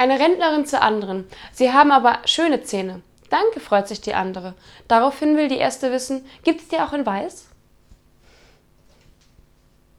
Eine Rentnerin zur anderen. Sie haben aber schöne Zähne. Danke, freut sich die andere. Daraufhin will die erste wissen, gibt's die auch in weiß?